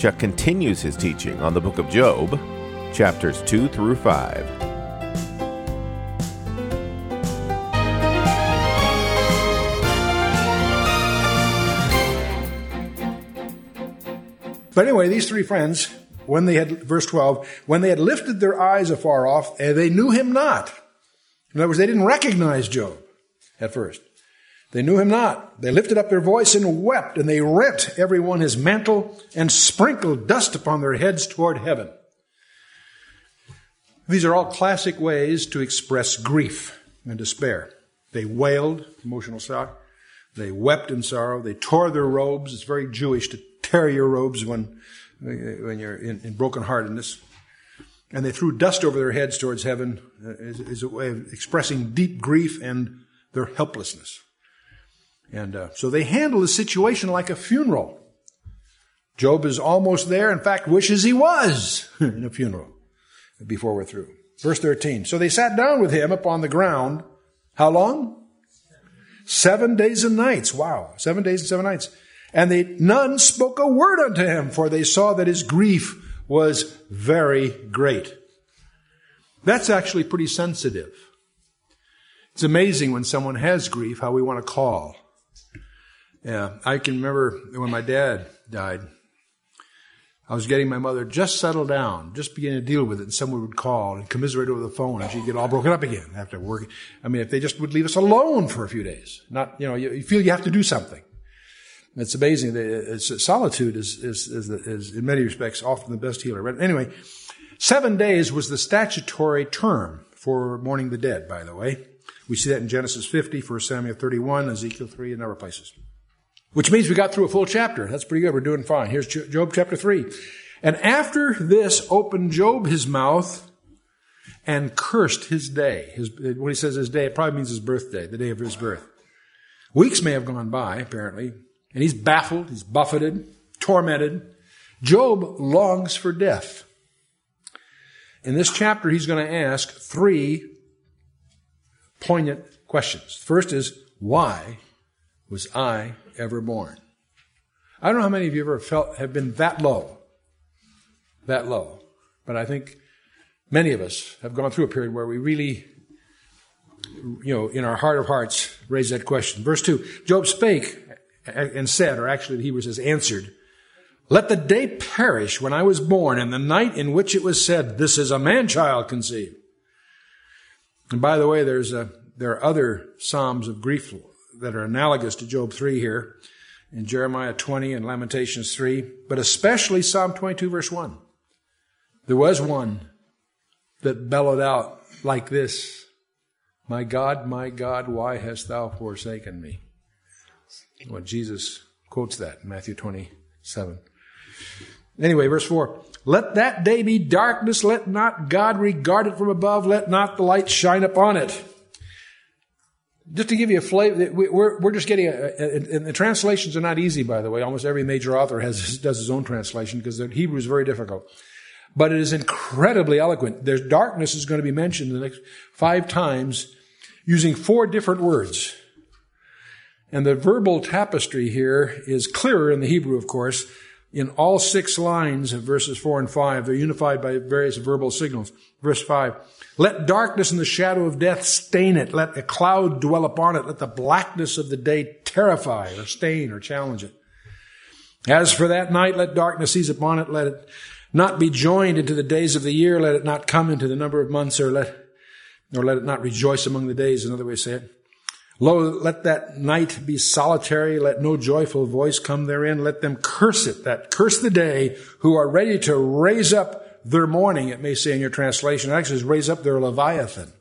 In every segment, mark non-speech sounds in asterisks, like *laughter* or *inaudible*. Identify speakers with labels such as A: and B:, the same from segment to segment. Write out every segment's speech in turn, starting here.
A: Chuck continues his teaching on the book of Job, chapters 2 through 5.
B: But anyway, these three friends, when they had, verse 12, when they had lifted their eyes afar off, eh, they knew him not. In other words, they didn't recognize Job at first. They knew him not. They lifted up their voice and wept, and they rent every one his mantle and sprinkled dust upon their heads toward heaven. These are all classic ways to express grief and despair. They wailed, emotional shock. They wept in sorrow. They tore their robes. It's very Jewish to tear your robes when, when you're in, in brokenheartedness. And they threw dust over their heads towards heaven uh, as, as a way of expressing deep grief and their helplessness. And uh, so they handle the situation like a funeral. Job is almost there. In fact, wishes he was *laughs* in a funeral before we're through. Verse 13. So they sat down with him upon the ground. How long? Seven days and nights. Wow. Seven days and seven nights. And they, none spoke a word unto him, for they saw that his grief was very great. That's actually pretty sensitive. It's amazing when someone has grief how we want to call. Yeah, I can remember when my dad died. I was getting my mother just settled down, just beginning to deal with it, and someone would call and commiserate over the phone, and she'd get all broken up again after working. I mean, if they just would leave us alone for a few days, not, you know, you, you feel you have to do something. It's amazing. Uh, it's, solitude is, is, is, is, in many respects, often the best healer. But anyway, seven days was the statutory term for mourning the dead, by the way. We see that in Genesis 50, 1 Samuel 31, Ezekiel 3, and other places. Which means we got through a full chapter. That's pretty good. We're doing fine. Here's Job chapter 3. And after this opened Job his mouth and cursed his day. His, when he says his day, it probably means his birthday, the day of his birth. Weeks may have gone by, apparently, and he's baffled, he's buffeted, tormented. Job longs for death. In this chapter, he's going to ask three poignant questions. First is, why was I ever born? I don't know how many of you ever felt have been that low, that low, but I think many of us have gone through a period where we really, you know, in our heart of hearts, raise that question. Verse two: Job spake and said, or actually the Hebrew says answered, let the day perish when I was born and the night in which it was said, this is a man child conceived. And by the way, there's a, there are other Psalms of grief that are analogous to Job 3 here in Jeremiah 20 and Lamentations 3, but especially Psalm 22 verse 1. There was one that bellowed out like this, My God, my God, why hast thou forsaken me? Well, Jesus quotes that in Matthew 27. Anyway, verse 4. Let that day be darkness, let not God regard it from above, let not the light shine upon it. Just to give you a flavor, we're, we're just getting, a, and the translations are not easy, by the way. Almost every major author has, does his own translation because the Hebrew is very difficult. But it is incredibly eloquent. There's darkness is going to be mentioned the next five times using four different words. And the verbal tapestry here is clearer in the Hebrew, of course. In all six lines of verses four and five, they're unified by various verbal signals. Verse five, let darkness and the shadow of death stain it. Let a cloud dwell upon it. Let the blackness of the day terrify or stain or challenge it. As for that night, let darkness seize upon it. Let it not be joined into the days of the year. Let it not come into the number of months or let, or let it not rejoice among the days. Another way to say it. Lo, let that night be solitary. Let no joyful voice come therein. Let them curse it, that curse the day who are ready to raise up their mourning, it may say in your translation. It actually is raise up their Leviathan.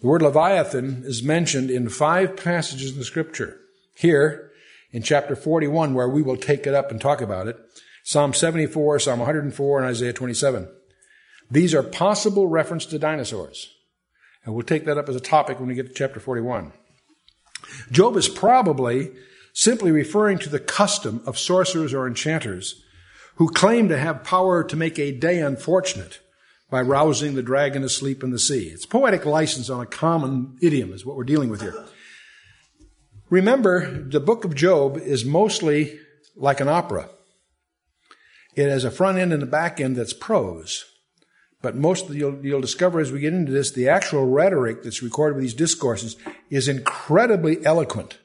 B: The word Leviathan is mentioned in five passages in the scripture. Here, in chapter 41, where we will take it up and talk about it, Psalm 74, Psalm 104, and Isaiah 27. These are possible reference to dinosaurs. And we'll take that up as a topic when we get to chapter 41. Job is probably simply referring to the custom of sorcerers or enchanters who claim to have power to make a day unfortunate by rousing the dragon asleep in the sea. It's poetic license on a common idiom is what we're dealing with here. Remember, the book of Job is mostly like an opera. It has a front end and a back end that's prose. But most the, you'll, you'll discover as we get into this, the actual rhetoric that's recorded with these discourses is incredibly eloquent.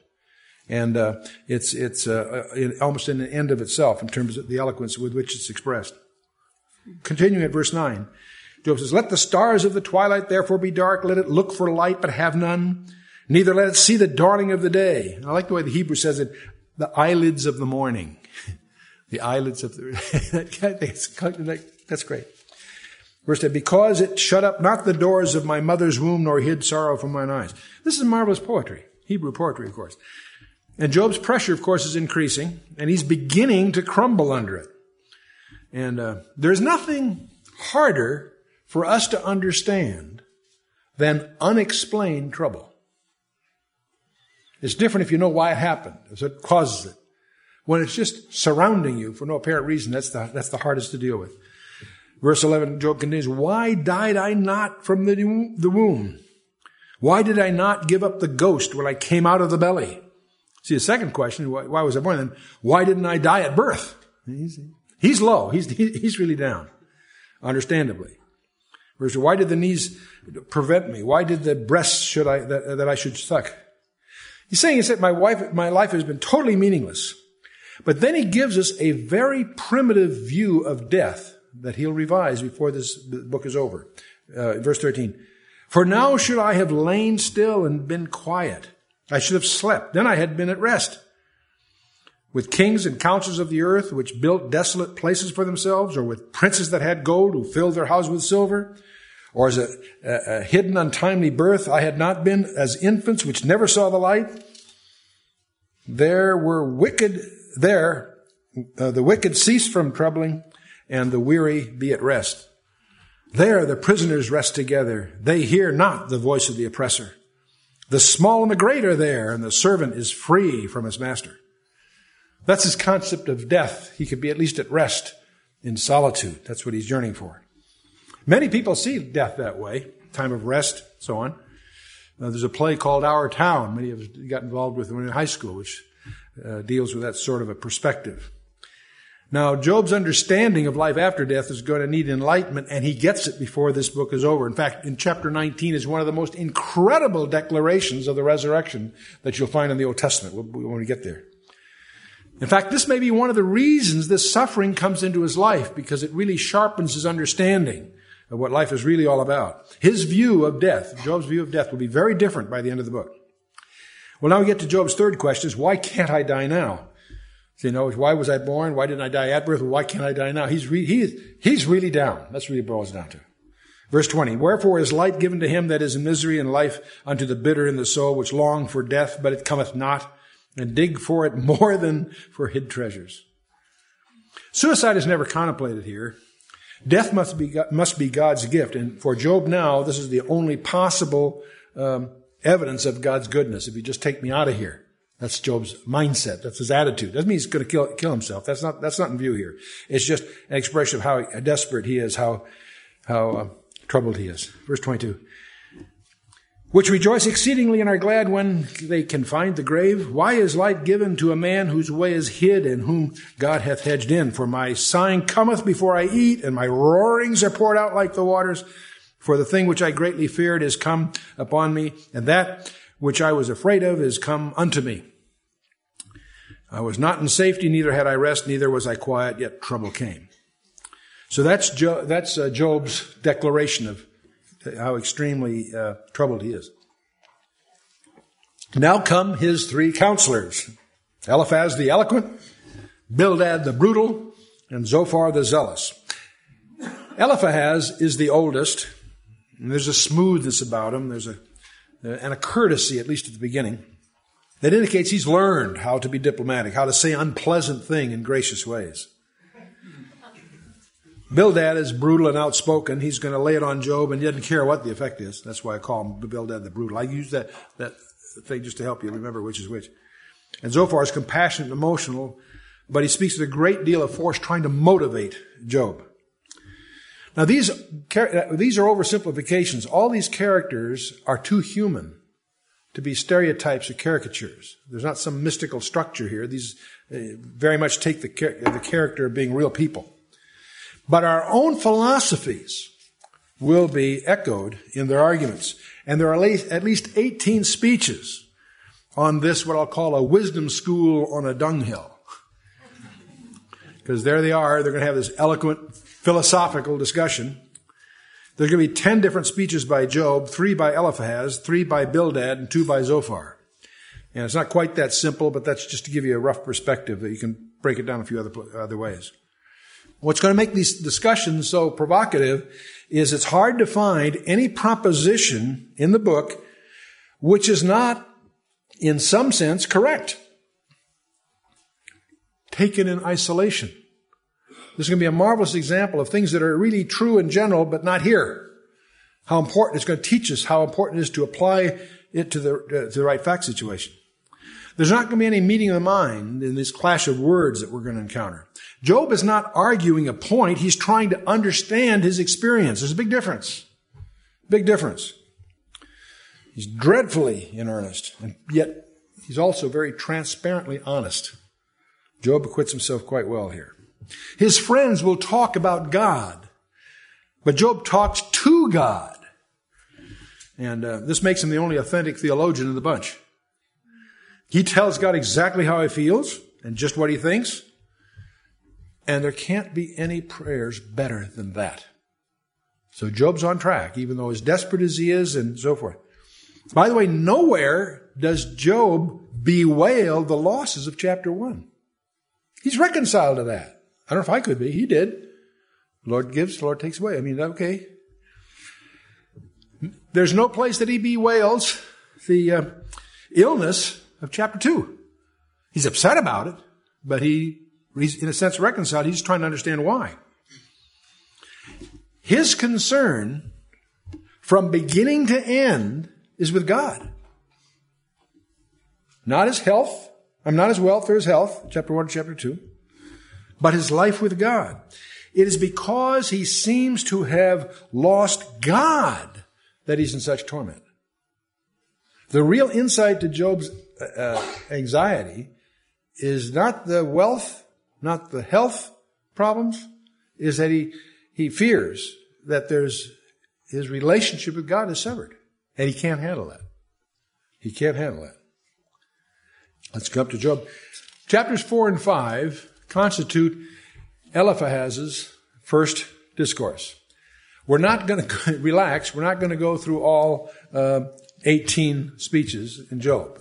B: And uh, it's, it's uh, uh almost in the end of itself in terms of the eloquence with which it's expressed. Continuing at verse 9, Job says, Let the stars of the twilight therefore be dark, let it look for light but have none, neither let it see the dawning of the day. I like the way the Hebrew says it, the eyelids of the morning. *laughs* the eyelids of the, *laughs* that's great. Verse 10, because it shut up not the doors of my mother's womb, nor hid sorrow from mine eyes. This is marvelous poetry. Hebrew poetry, of course. And Job's pressure, of course, is increasing, and he's beginning to crumble under it. And uh, there's nothing harder for us to understand than unexplained trouble. It's different if you know why it happened, if it causes it. When it's just surrounding you for no apparent reason, that's the, that's the hardest to deal with. Verse 11, Job continues, Why died I not from the, the womb? Why did I not give up the ghost when I came out of the belly? See, the second question, why, why was I born then? Why didn't I die at birth? He's, he's low. He's, he's really down, understandably. Verse, why did the knees prevent me? Why did the breasts should I, that, that I should suck? He's saying, he said, my wife, my life has been totally meaningless. But then he gives us a very primitive view of death that he'll revise before this book is over. Uh, verse 13. For now should I have lain still and been quiet. I should have slept. Then I had been at rest. With kings and councils of the earth, which built desolate places for themselves, or with princes that had gold, who filled their house with silver, or as a, a, a hidden untimely birth, I had not been as infants which never saw the light. There were wicked, there, uh, the wicked ceased from troubling, and the weary be at rest. There the prisoners rest together. They hear not the voice of the oppressor. The small and the great are there, and the servant is free from his master. That's his concept of death. He could be at least at rest in solitude. That's what he's yearning for. Many people see death that way, time of rest, so on. Uh, there's a play called Our Town. Many of us got involved with when in high school, which uh, deals with that sort of a perspective. Now, Job's understanding of life after death is going to need enlightenment, and he gets it before this book is over. In fact, in chapter 19 is one of the most incredible declarations of the resurrection that you'll find in the Old Testament when we get there. In fact, this may be one of the reasons this suffering comes into his life, because it really sharpens his understanding of what life is really all about. His view of death, Job's view of death, will be very different by the end of the book. Well, now we get to Job's third question is, why can't I die now? So, you know, why was I born? Why didn't I die at birth? Why can't I die now? He's, re- he is, he's really down. That's what he boils down to. Verse 20, wherefore is light given to him that is in misery and life unto the bitter in the soul, which long for death, but it cometh not, and dig for it more than for hid treasures. Suicide is never contemplated here. Death must be, must be God's gift. And for Job now, this is the only possible um, evidence of God's goodness. If you just take me out of here. That's Job's mindset. That's his attitude. Doesn't mean he's going to kill, kill himself. That's not, that's not in view here. It's just an expression of how desperate he is, how, how uh, troubled he is. Verse 22. Which rejoice exceedingly and are glad when they can find the grave. Why is light given to a man whose way is hid and whom God hath hedged in? For my sighing cometh before I eat and my roarings are poured out like the waters. For the thing which I greatly feared is come upon me and that which I was afraid of is come unto me. I was not in safety, neither had I rest, neither was I quiet, yet trouble came. So that's, jo- that's uh, Job's declaration of how extremely uh, troubled he is. Now come his three counselors Eliphaz the eloquent, Bildad the brutal, and Zophar the zealous. Eliphaz is the oldest, and there's a smoothness about him, there's a, and a courtesy, at least at the beginning that indicates he's learned how to be diplomatic, how to say unpleasant thing in gracious ways. Bildad is brutal and outspoken. He's going to lay it on Job and he doesn't care what the effect is. That's why I call him Bildad the brutal. I use that, that thing just to help you remember which is which. And Zophar is compassionate and emotional, but he speaks with a great deal of force trying to motivate Job. Now these, uh, these are oversimplifications. All these characters are too human to be stereotypes or caricatures. There's not some mystical structure here. These uh, very much take the, the character of being real people. But our own philosophies will be echoed in their arguments. And there are at least 18 speeches on this, what I'll call a wisdom school on a dunghill. *laughs* Because there they are, they're going to have this eloquent philosophical discussion. There's going to be 10 different speeches by Job, three by Eliphaz, three by Bildad, and two by Zophar. And it's not quite that simple, but that's just to give you a rough perspective that you can break it down a few other, other ways. What's going to make these discussions so provocative is it's hard to find any proposition in the book which is not, in some sense, correct. Taken in isolation. This is going to be a marvelous example of things that are really true in general, but not here. How important it's going to teach us how important it is to apply it to the, uh, to the right fact situation. There's not going to be any meeting of the mind in this clash of words that we're going to encounter. Job is not arguing a point. He's trying to understand his experience. There's a big difference. Big difference. He's dreadfully in earnest, and yet he's also very transparently honest. Job acquits himself quite well here. His friends will talk about God, but Job talks to God. And uh, this makes him the only authentic theologian in the bunch. He tells God exactly how he feels and just what he thinks. And there can't be any prayers better than that. So Job's on track, even though as desperate as he is and so forth. By the way, nowhere does Job bewail the losses of chapter one. He's reconciled to that. I don't know if I could be. He did. The Lord gives, The Lord takes away. I mean, okay. There's no place that he bewails the uh, illness of chapter 2. He's upset about it, but he, he's in a sense reconciled. He's trying to understand why. His concern from beginning to end is with God. Not his health. I'm not his wealth or his health, chapter 1 chapter 2, but his life with God. It is because he seems to have lost God that he's in such torment. The real insight to Job's uh, anxiety is not the wealth, not the health problems, is that he, he fears that there's, his relationship with God is severed. And he can't handle that. He can't handle that. Let's come up to Job. Chapters four and five constitute Eliphaz's first discourse. We're not going *laughs* to relax. We're not going to go through all uh, 18 speeches in Job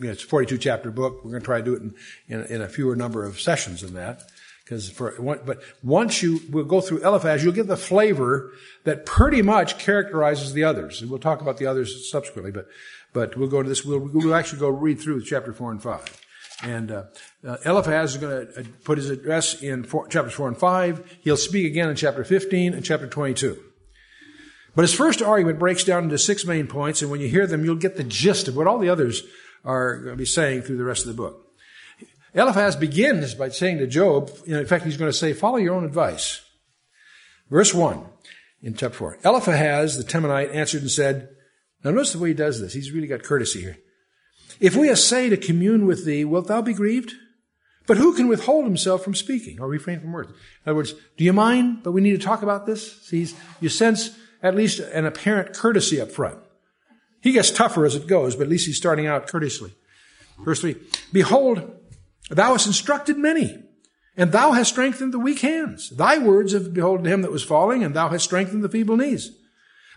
B: it's a 42 chapter book. We're going to try to do it in, in, in a fewer number of sessions than that. Because for, but once you, we'll go through Eliphaz, you'll get the flavor that pretty much characterizes the others. And we'll talk about the others subsequently, but, but we'll go to this, we'll, we'll actually go read through chapter 4 and 5. And uh, uh, Eliphaz is going to uh, put his address in four, chapters 4 and 5. He'll speak again in chapter 15 and chapter 22. But his first argument breaks down into six main points, and when you hear them, you'll get the gist of what all the others are going to be saying through the rest of the book. Eliphaz begins by saying to Job, in fact, he's going to say, follow your own advice. Verse 1 in chapter 4. Eliphaz, the Temanite, answered and said, now notice the way he does this. He's really got courtesy here. If we essay to commune with thee, wilt thou be grieved? But who can withhold himself from speaking or refrain from words? In other words, do you mind, but we need to talk about this? See, you sense at least an apparent courtesy up front. He gets tougher as it goes, but at least he's starting out courteously. Verse 3 Behold, thou hast instructed many, and thou hast strengthened the weak hands. Thy words have beholden him that was falling, and thou hast strengthened the feeble knees.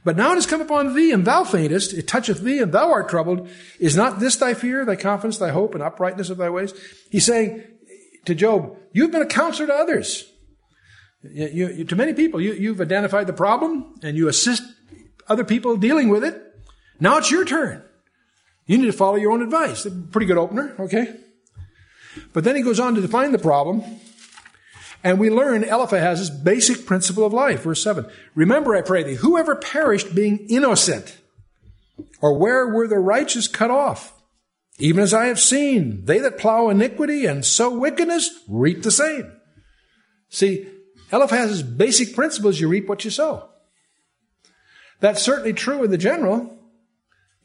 B: But now it has come upon thee, and thou faintest. It toucheth thee, and thou art troubled. Is not this thy fear, thy confidence, thy hope, and uprightness of thy ways? He's saying to Job, You've been a counselor to others. You, you, to many people, you, you've identified the problem, and you assist other people dealing with it. Now it's your turn. You need to follow your own advice. Pretty good opener, okay? But then he goes on to define the problem. And we learn Eliphaz's basic principle of life. Verse 7. Remember, I pray thee, whoever perished being innocent, or where were the righteous cut off? Even as I have seen, they that plow iniquity and sow wickedness reap the same. See, Eliphaz's basic principle is you reap what you sow. That's certainly true in the general.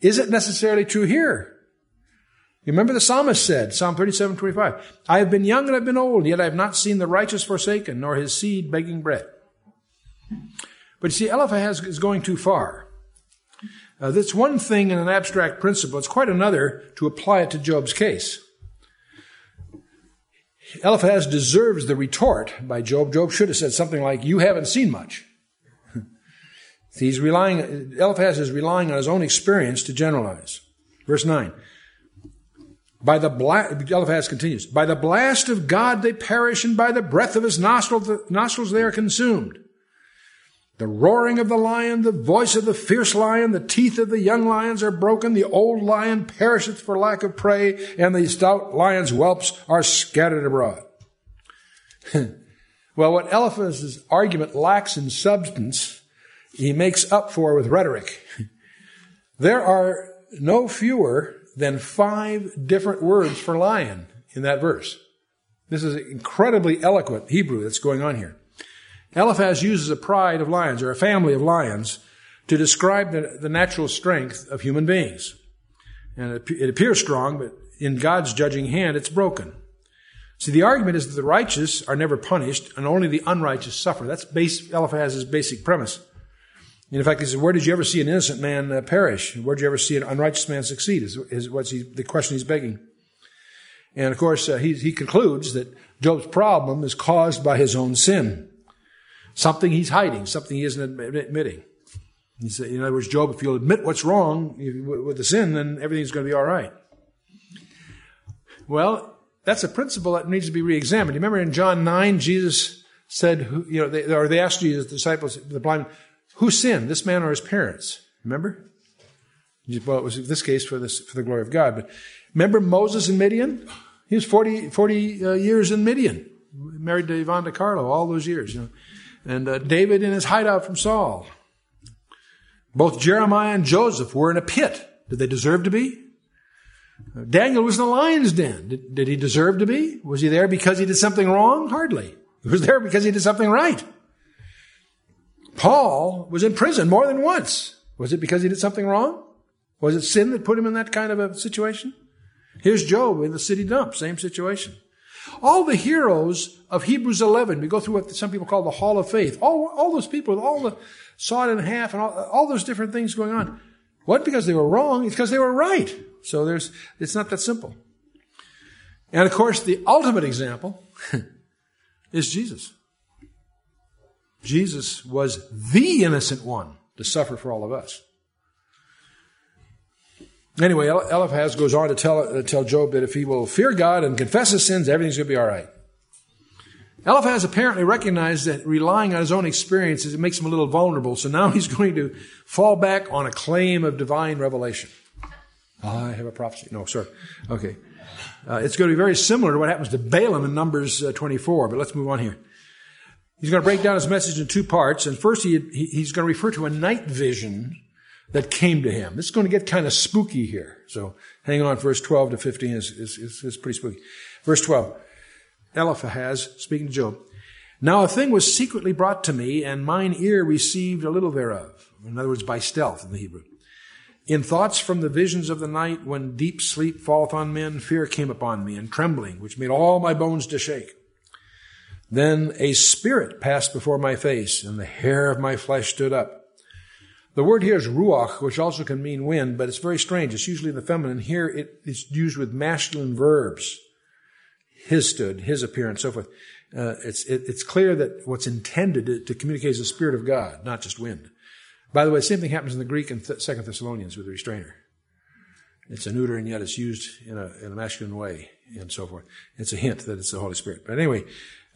B: Is it necessarily true here? You remember the psalmist said, Psalm 37, 25, I have been young and I've been old, yet I have not seen the righteous forsaken, nor his seed begging bread. But you see, Eliphaz is going too far. Uh, that's one thing in an abstract principle. It's quite another to apply it to Job's case. Eliphaz deserves the retort by Job. Job should have said something like, You haven't seen much. *laughs* He's relying, Eliphaz is relying on his own experience to generalize. Verse 9. By the blast, Eliphaz continues, by the blast of God they perish, and by the breath of his nostrils, they are consumed. The roaring of the lion, the voice of the fierce lion, the teeth of the young lions are broken, the old lion perisheth for lack of prey, and the stout lion's whelps are scattered abroad. *laughs* well, what Eliphaz's argument lacks in substance, he makes up for with rhetoric. *laughs* there are no fewer than five different words for lion in that verse. This is incredibly eloquent Hebrew that's going on here. Eliphaz uses a pride of lions or a family of lions to describe the, the natural strength of human beings. And it, it appears strong, but in God's judging hand, it's broken. See, the argument is that the righteous are never punished and only the unrighteous suffer. That's base, Eliphaz's basic premise. And in fact, he says, where did you ever see an innocent man uh, perish? Where did you ever see an unrighteous man succeed? Is, is what's he, the question he's begging. And of course, uh, he, he concludes that Job's problem is caused by his own sin. Something he's hiding, something he isn't admitting. He said, in other words, Job, if you'll admit what's wrong with the sin, then everything's going to be all right. Well, that's a principle that needs to be re-examined. You remember in John 9, Jesus said, you know, they, or they asked Jesus, the disciples, the blind, who sinned, this man or his parents? Remember? Well, it was in this case for, this, for the glory of God. But remember Moses in Midian? He was 40, 40 uh, years in Midian, married to Yvonne De Carlo all those years, you know and uh, David in his hideout from Saul. Both Jeremiah and Joseph were in a pit. Did they deserve to be? Uh, Daniel was in the lion's den. Did, did he deserve to be? Was he there because he did something wrong? Hardly. He was there because he did something right. Paul was in prison more than once. Was it because he did something wrong? Was it sin that put him in that kind of a situation? Here's Job in the city dump, same situation. All the heroes of Hebrews 11, we go through what some people call the Hall of Faith. All, all those people, with all the sawed in half and all, all those different things going on. What? Because they were wrong. It's because they were right. So there's, it's not that simple. And of course, the ultimate example *laughs* is Jesus. Jesus was the innocent one to suffer for all of us. Anyway, Eliphaz goes on to tell, uh, tell Job that if he will fear God and confess his sins, everything's going to be all right. Eliphaz apparently recognized that relying on his own experiences, it makes him a little vulnerable. So now *laughs* he's going to fall back on a claim of divine revelation. I have a prophecy. No, sir. Okay. Uh, it's going to be very similar to what happens to Balaam in Numbers uh, 24, but let's move on here. He's going to break down his message in two parts. And first, he, he, he's going to refer to a night vision that came to him. This is going to get kind of spooky here. So hang on, verse 12 to 15 is, is, is, is pretty spooky. Verse 12. Eliphaz, speaking to Job, Now a thing was secretly brought to me, and mine ear received a little thereof. In other words, by stealth in the Hebrew. In thoughts from the visions of the night, when deep sleep falleth on men, fear came upon me, and trembling, which made all my bones to shake. Then a spirit passed before my face, and the hair of my flesh stood up. The word here is ruach, which also can mean wind, but it's very strange. It's usually in the feminine. Here it is used with masculine verbs. His stood, his appearance, so forth. Uh, it's, it, it's clear that what's intended to, to, communicate is the Spirit of God, not just wind. By the way, the same thing happens in the Greek in Th- Second Thessalonians with the restrainer. It's a neuter, and yet it's used in a, in a masculine way, and so forth. It's a hint that it's the Holy Spirit. But anyway,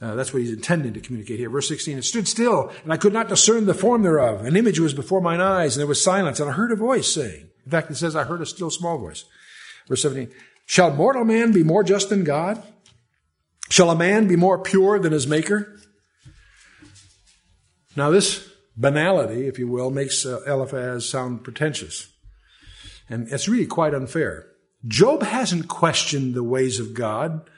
B: uh, that's what he's intending to communicate here. Verse 16, it stood still, and I could not discern the form thereof. An image was before mine eyes, and there was silence, and I heard a voice saying, in fact, it says, I heard a still small voice. Verse 17, shall mortal man be more just than God? Shall a man be more pure than his maker? Now, this banality, if you will, makes uh, Eliphaz sound pretentious. And it's really quite unfair. Job hasn't questioned the ways of God.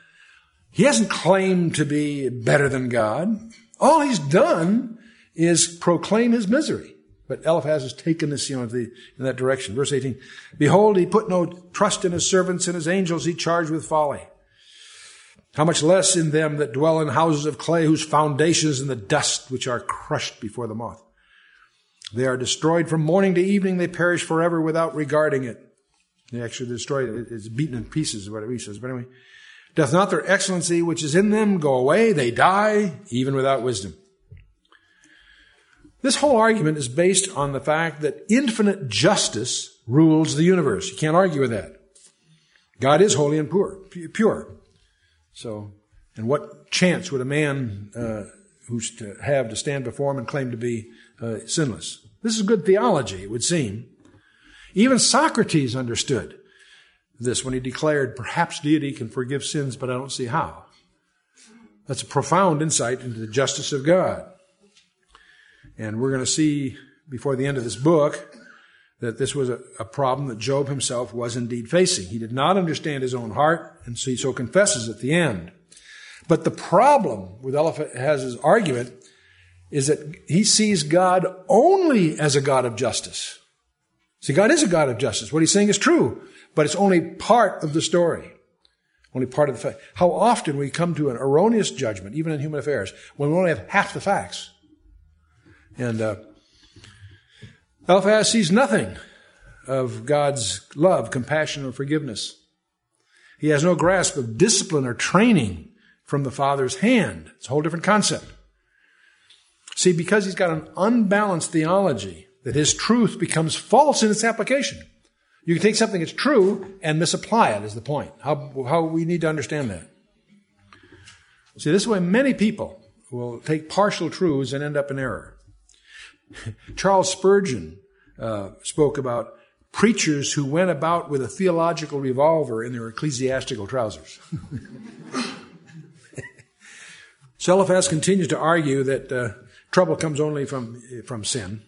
B: He hasn't claimed to be better than God. All he's done is proclaim his misery. But Eliphaz has taken this, you know, the, in that direction. Verse 18. Behold, he put no trust in his servants and his angels he charged with folly. How much less in them that dwell in houses of clay whose foundations in the dust which are crushed before the moth. They are destroyed from morning to evening. They perish forever without regarding it. They actually destroyed it. It's beaten in pieces, whatever he says. But anyway, doth not their excellency which is in them go away? They die even without wisdom. This whole argument is based on the fact that infinite justice rules the universe. You can't argue with that. God is holy and pure. pure. So, and what chance would a man uh, who's to have to stand before him and claim to be uh, sinless? This is good theology, it would seem. Even Socrates understood this when he declared, perhaps deity can forgive sins, but I don't see how. That's a profound insight into the justice of God. And we're going to see before the end of this book that this was a, a, problem that Job himself was indeed facing. He did not understand his own heart, and so he so confesses at the end. But the problem with Eliphaz's argument is that he sees God only as a God of justice. See, God is a God of justice. What he's saying is true, but it's only part of the story. Only part of the fact. How often we come to an erroneous judgment, even in human affairs, when we only have half the facts. And uh, Eliphaz sees nothing of God's love, compassion, or forgiveness. He has no grasp of discipline or training from the Father's hand. It's a whole different concept. See, because he's got an unbalanced theology, that his truth becomes false in its application. You can take something that's true and misapply it, is the point. How, how we need to understand that. See, this is why many people will take partial truths and end up in error. *laughs* Charles Spurgeon uh, spoke about preachers who went about with a theological revolver in their ecclesiastical trousers. *laughs* Eliphaz continues to argue that uh, trouble comes only from, from sin.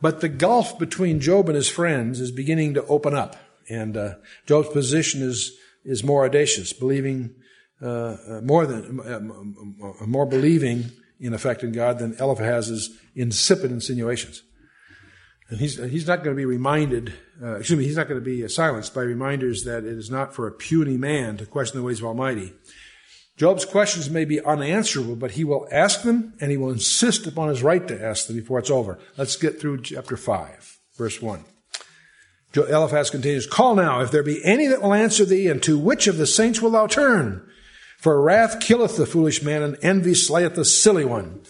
B: But the gulf between Job and his friends is beginning to open up, and uh, Job's position is is more audacious, believing uh, uh more than more believing in effect in God than Eliphaz's insipid insinuations. And he's, he's not going to be reminded, uh, excuse me, he's not going to be silenced by reminders that it is not for a puny man to question the ways of Almighty. Job's questions may be unanswerable, but he will ask them and he will insist upon his right to ask them before it's over. Let's get through chapter 5, verse 1. Eliphaz continues, Call now, if there be any that will answer thee, and to which of the saints wilt thou turn? For wrath killeth the foolish man, and envy slayeth the silly one.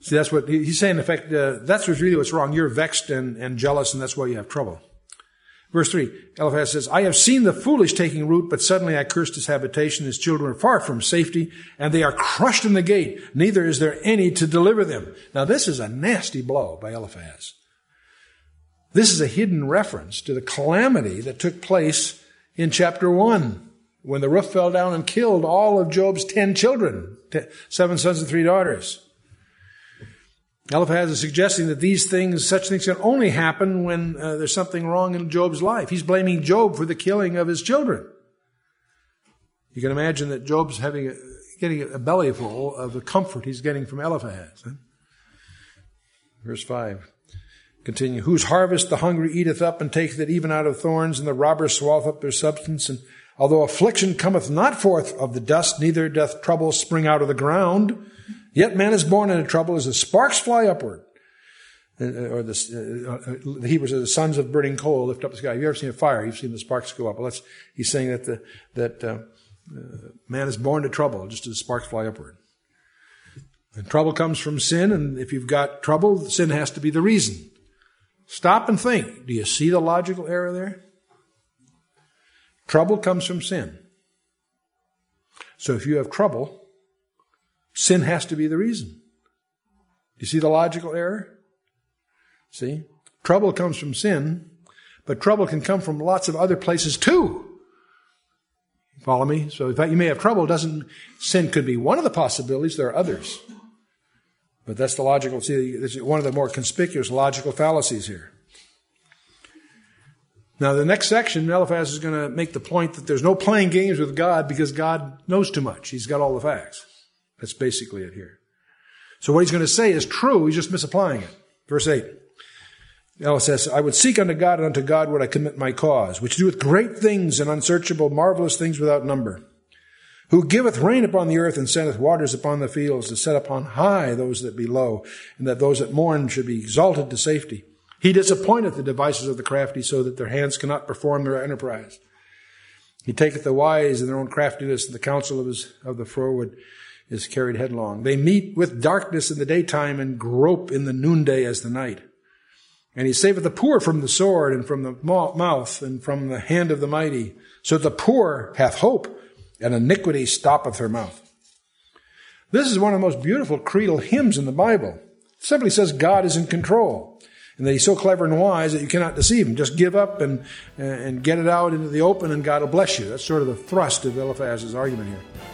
B: See, that's what he's saying. In effect, uh, that's really what's wrong. You're vexed and, and jealous, and that's why you have trouble. Verse 3, Eliphaz says, I have seen the foolish taking root, but suddenly I cursed his habitation. His children are far from safety, and they are crushed in the gate. Neither is there any to deliver them. Now, this is a nasty blow by Eliphaz. This is a hidden reference to the calamity that took place in chapter 1 when the roof fell down and killed all of Job's ten children, seven sons and three daughters. Eliphaz is suggesting that these things, such things can only happen when uh, there's something wrong in Job's life. He's blaming Job for the killing of his children. You can imagine that Job's having a, getting a bellyful of the comfort he's getting from Eliphaz. Huh? Verse 5. Continue. Whose harvest the hungry eateth up and taketh it even out of thorns, and the robber swalloweth up their substance, and Although affliction cometh not forth of the dust, neither doth trouble spring out of the ground. Yet man is born into trouble as the sparks fly upward. Uh, or the, uh, uh, the Hebrews are the sons of burning coal lift up the sky. Have you ever seen a fire? You've seen the sparks go up. Well, that's, he's saying that the, that uh, uh, man is born to trouble just as the sparks fly upward. And trouble comes from sin, and if you've got trouble, sin has to be the reason. Stop and think. Do you see the logical error there? Trouble comes from sin. So if you have trouble, sin has to be the reason. You see the logical error? See? Trouble comes from sin, but trouble can come from lots of other places too. Follow me? So in fact, you may have trouble. Doesn't sin could be one of the possibilities? There are others. But that's the logical, see, this is one of the more conspicuous logical fallacies here. Now, the next section, Eliphaz is going to make the point that there's no playing games with God because God knows too much. He's got all the facts. That's basically it here. So what he's going to say is true, he's just misapplying it. Verse 8. Eliphaz says, I would seek unto God, and unto God would I commit my cause, which doeth great things and unsearchable, marvelous things without number. Who giveth rain upon the earth and sendeth waters upon the fields to set upon high those that be low, and that those that mourn should be exalted to safety. He disappointeth the devices of the crafty so that their hands cannot perform their enterprise. He taketh the wise in their own craftiness, and the counsel of, his, of the froward is carried headlong. They meet with darkness in the daytime and grope in the noonday as the night. And he saveth the poor from the sword and from the mouth and from the hand of the mighty, so the poor hath hope, and iniquity stoppeth her mouth. This is one of the most beautiful creedal hymns in the Bible. It simply says God is in control and that he's so clever and wise that you cannot deceive him. Just give up and, and get it out into the open, and God will bless you. That's sort of the thrust of Eliphaz's argument here.